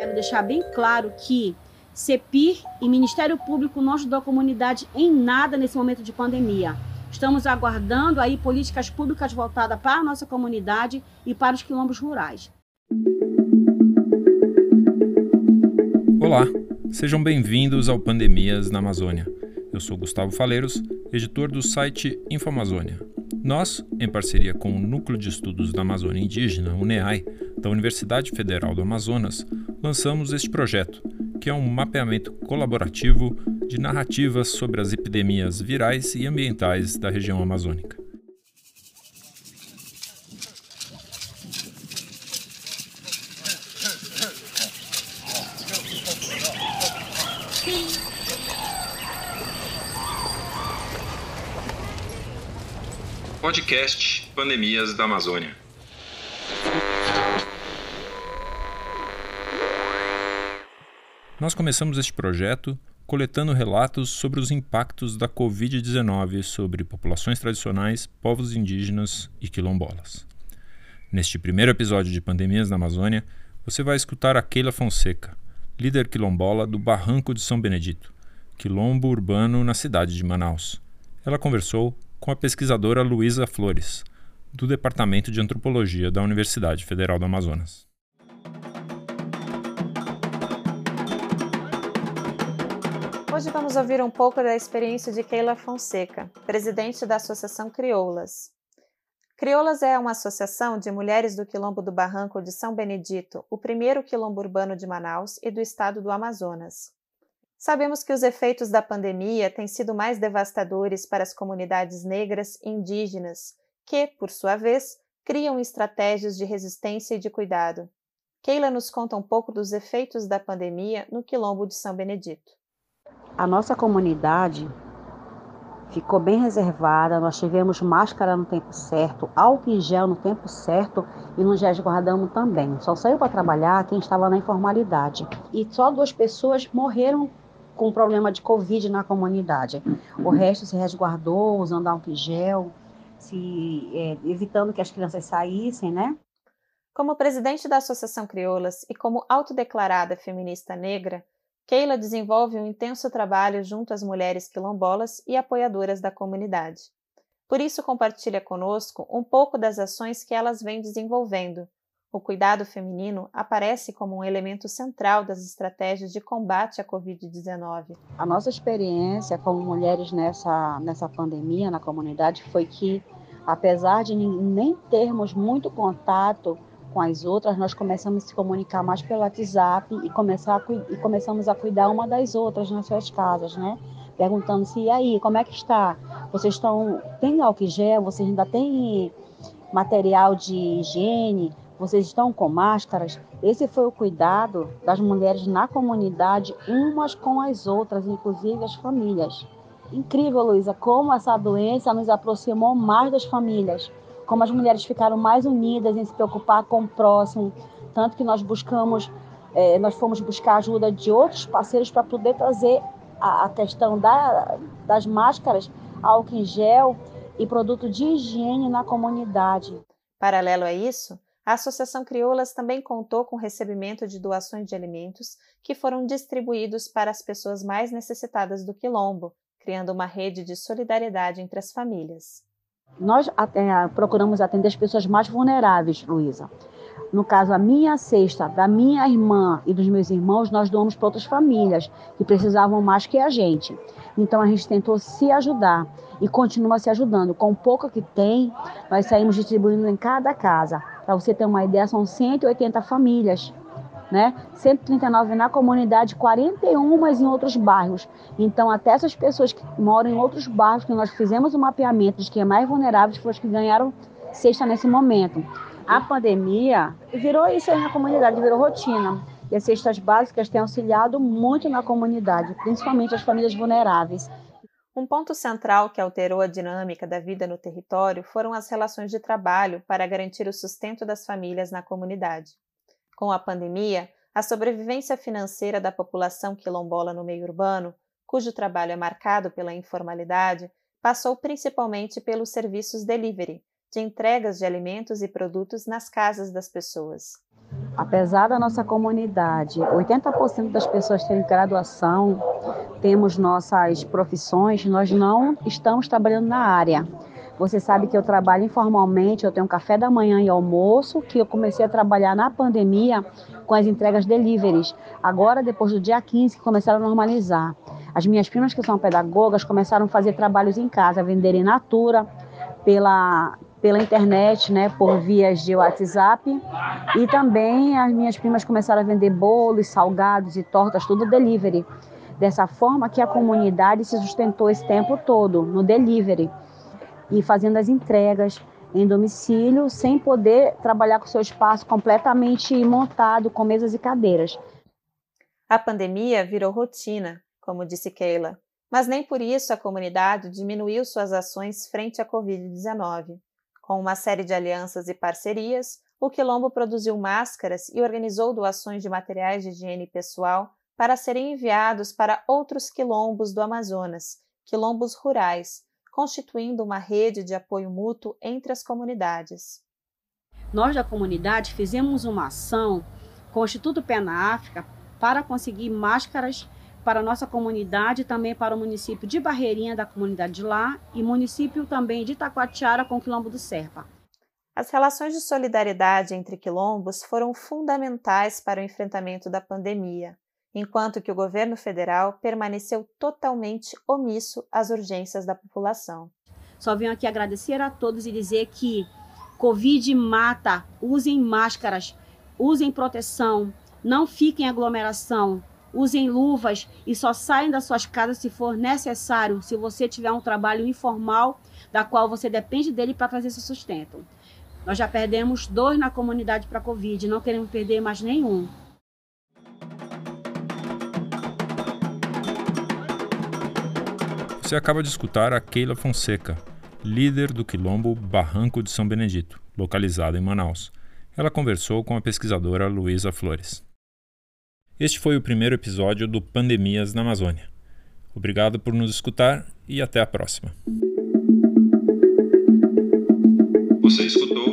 Quero deixar bem claro que CEPIR e Ministério Público não ajudou a comunidade em nada nesse momento de pandemia. Estamos aguardando aí políticas públicas voltadas para a nossa comunidade e para os quilombos rurais. Olá, sejam bem-vindos ao Pandemias na Amazônia. Eu sou Gustavo Faleiros, editor do site Infoamazônia. Nós, em parceria com o Núcleo de Estudos da Amazônia Indígena, UNEAI, da Universidade Federal do Amazonas, lançamos este projeto, que é um mapeamento colaborativo de narrativas sobre as epidemias virais e ambientais da região amazônica. Podcast Pandemias da Amazônia. Nós começamos este projeto coletando relatos sobre os impactos da Covid-19 sobre populações tradicionais, povos indígenas e quilombolas. Neste primeiro episódio de Pandemias na Amazônia, você vai escutar a Keila Fonseca, líder quilombola do Barranco de São Benedito, quilombo urbano na cidade de Manaus. Ela conversou com a pesquisadora Luísa Flores, do Departamento de Antropologia da Universidade Federal do Amazonas. Hoje vamos ouvir um pouco da experiência de Keila Fonseca, presidente da Associação Crioulas. Crioulas é uma associação de mulheres do Quilombo do Barranco de São Benedito, o primeiro quilombo urbano de Manaus e do estado do Amazonas. Sabemos que os efeitos da pandemia têm sido mais devastadores para as comunidades negras e indígenas, que, por sua vez, criam estratégias de resistência e de cuidado. Keila nos conta um pouco dos efeitos da pandemia no Quilombo de São Benedito. A nossa comunidade ficou bem reservada, nós tivemos máscara no tempo certo, álcool em gel no tempo certo e nos resguardamos também. Só saiu para trabalhar quem estava na informalidade. E só duas pessoas morreram com problema de Covid na comunidade. O resto se resguardou usando álcool em gel, se, é, evitando que as crianças saíssem, né? Como presidente da Associação Crioulas e como autodeclarada feminista negra, Keila desenvolve um intenso trabalho junto às mulheres quilombolas e apoiadoras da comunidade. Por isso, compartilha conosco um pouco das ações que elas vêm desenvolvendo. O cuidado feminino aparece como um elemento central das estratégias de combate à Covid-19. A nossa experiência como mulheres nessa, nessa pandemia na comunidade foi que, apesar de nem termos muito contato com as outras, nós começamos a se comunicar mais pelo WhatsApp e, começar a, e começamos a cuidar uma das outras nas suas casas, né? Perguntando se, e aí, como é que está? Vocês estão, tem álcool gel? Vocês ainda têm material de higiene? Vocês estão com máscaras? Esse foi o cuidado das mulheres na comunidade, umas com as outras, inclusive as famílias. Incrível, Luísa, como essa doença nos aproximou mais das famílias como as mulheres ficaram mais unidas em se preocupar com o próximo, tanto que nós buscamos, é, nós fomos buscar ajuda de outros parceiros para poder trazer a, a questão da, das máscaras, álcool em gel e produto de higiene na comunidade. Paralelo a isso, a Associação Crioulas também contou com o recebimento de doações de alimentos que foram distribuídos para as pessoas mais necessitadas do Quilombo, criando uma rede de solidariedade entre as famílias. Nós é, procuramos atender as pessoas mais vulneráveis, Luísa. No caso, a minha cesta, da minha irmã e dos meus irmãos, nós doamos para outras famílias que precisavam mais que a gente. Então a gente tentou se ajudar e continua se ajudando. Com o pouco que tem, nós saímos distribuindo em cada casa. Para você ter uma ideia, são 180 famílias né? 139 na comunidade, 41 em outros bairros. Então, até essas pessoas que moram em outros bairros, que nós fizemos o um mapeamento de quem é mais vulneráveis, foram as que ganharam cesta nesse momento. A pandemia virou isso aí na comunidade, virou rotina. E as cestas básicas têm auxiliado muito na comunidade, principalmente as famílias vulneráveis. Um ponto central que alterou a dinâmica da vida no território foram as relações de trabalho para garantir o sustento das famílias na comunidade. Com a pandemia, a sobrevivência financeira da população quilombola no meio urbano, cujo trabalho é marcado pela informalidade, passou principalmente pelos serviços delivery, de entregas de alimentos e produtos nas casas das pessoas. Apesar da nossa comunidade, 80% das pessoas terem graduação, temos nossas profissões, nós não estamos trabalhando na área. Você sabe que eu trabalho informalmente, eu tenho café da manhã e almoço, que eu comecei a trabalhar na pandemia com as entregas deliveries. Agora, depois do dia 15, que começaram a normalizar. As minhas primas, que são pedagogas, começaram a fazer trabalhos em casa, venderem natura pela, pela internet, né, por vias de WhatsApp. E também as minhas primas começaram a vender bolos, salgados e tortas, tudo delivery. Dessa forma que a comunidade se sustentou esse tempo todo no delivery e fazendo as entregas em domicílio, sem poder trabalhar com seu espaço completamente montado com mesas e cadeiras. A pandemia virou rotina, como disse Keila, mas nem por isso a comunidade diminuiu suas ações frente à Covid-19. Com uma série de alianças e parcerias, o Quilombo produziu máscaras e organizou doações de materiais de higiene pessoal para serem enviados para outros quilombos do Amazonas, quilombos rurais, constituindo uma rede de apoio mútuo entre as comunidades. Nós da comunidade fizemos uma ação com o Instituto Pé na África para conseguir máscaras para a nossa comunidade também para o município de Barreirinha, da comunidade de lá, e município também de Itacoatiara com o Quilombo do Serpa. As relações de solidariedade entre quilombos foram fundamentais para o enfrentamento da pandemia, enquanto que o governo federal permaneceu totalmente omisso às urgências da população. Só venho aqui agradecer a todos e dizer que Covid mata, usem máscaras, usem proteção, não fiquem em aglomeração, usem luvas e só saem das suas casas se for necessário, se você tiver um trabalho informal, da qual você depende dele para trazer seu sustento. Nós já perdemos dois na comunidade para a Covid, não queremos perder mais nenhum. Você acaba de escutar a Keila Fonseca, líder do quilombo Barranco de São Benedito, localizado em Manaus. Ela conversou com a pesquisadora Luísa Flores. Este foi o primeiro episódio do Pandemias na Amazônia. Obrigado por nos escutar e até a próxima. Você escutou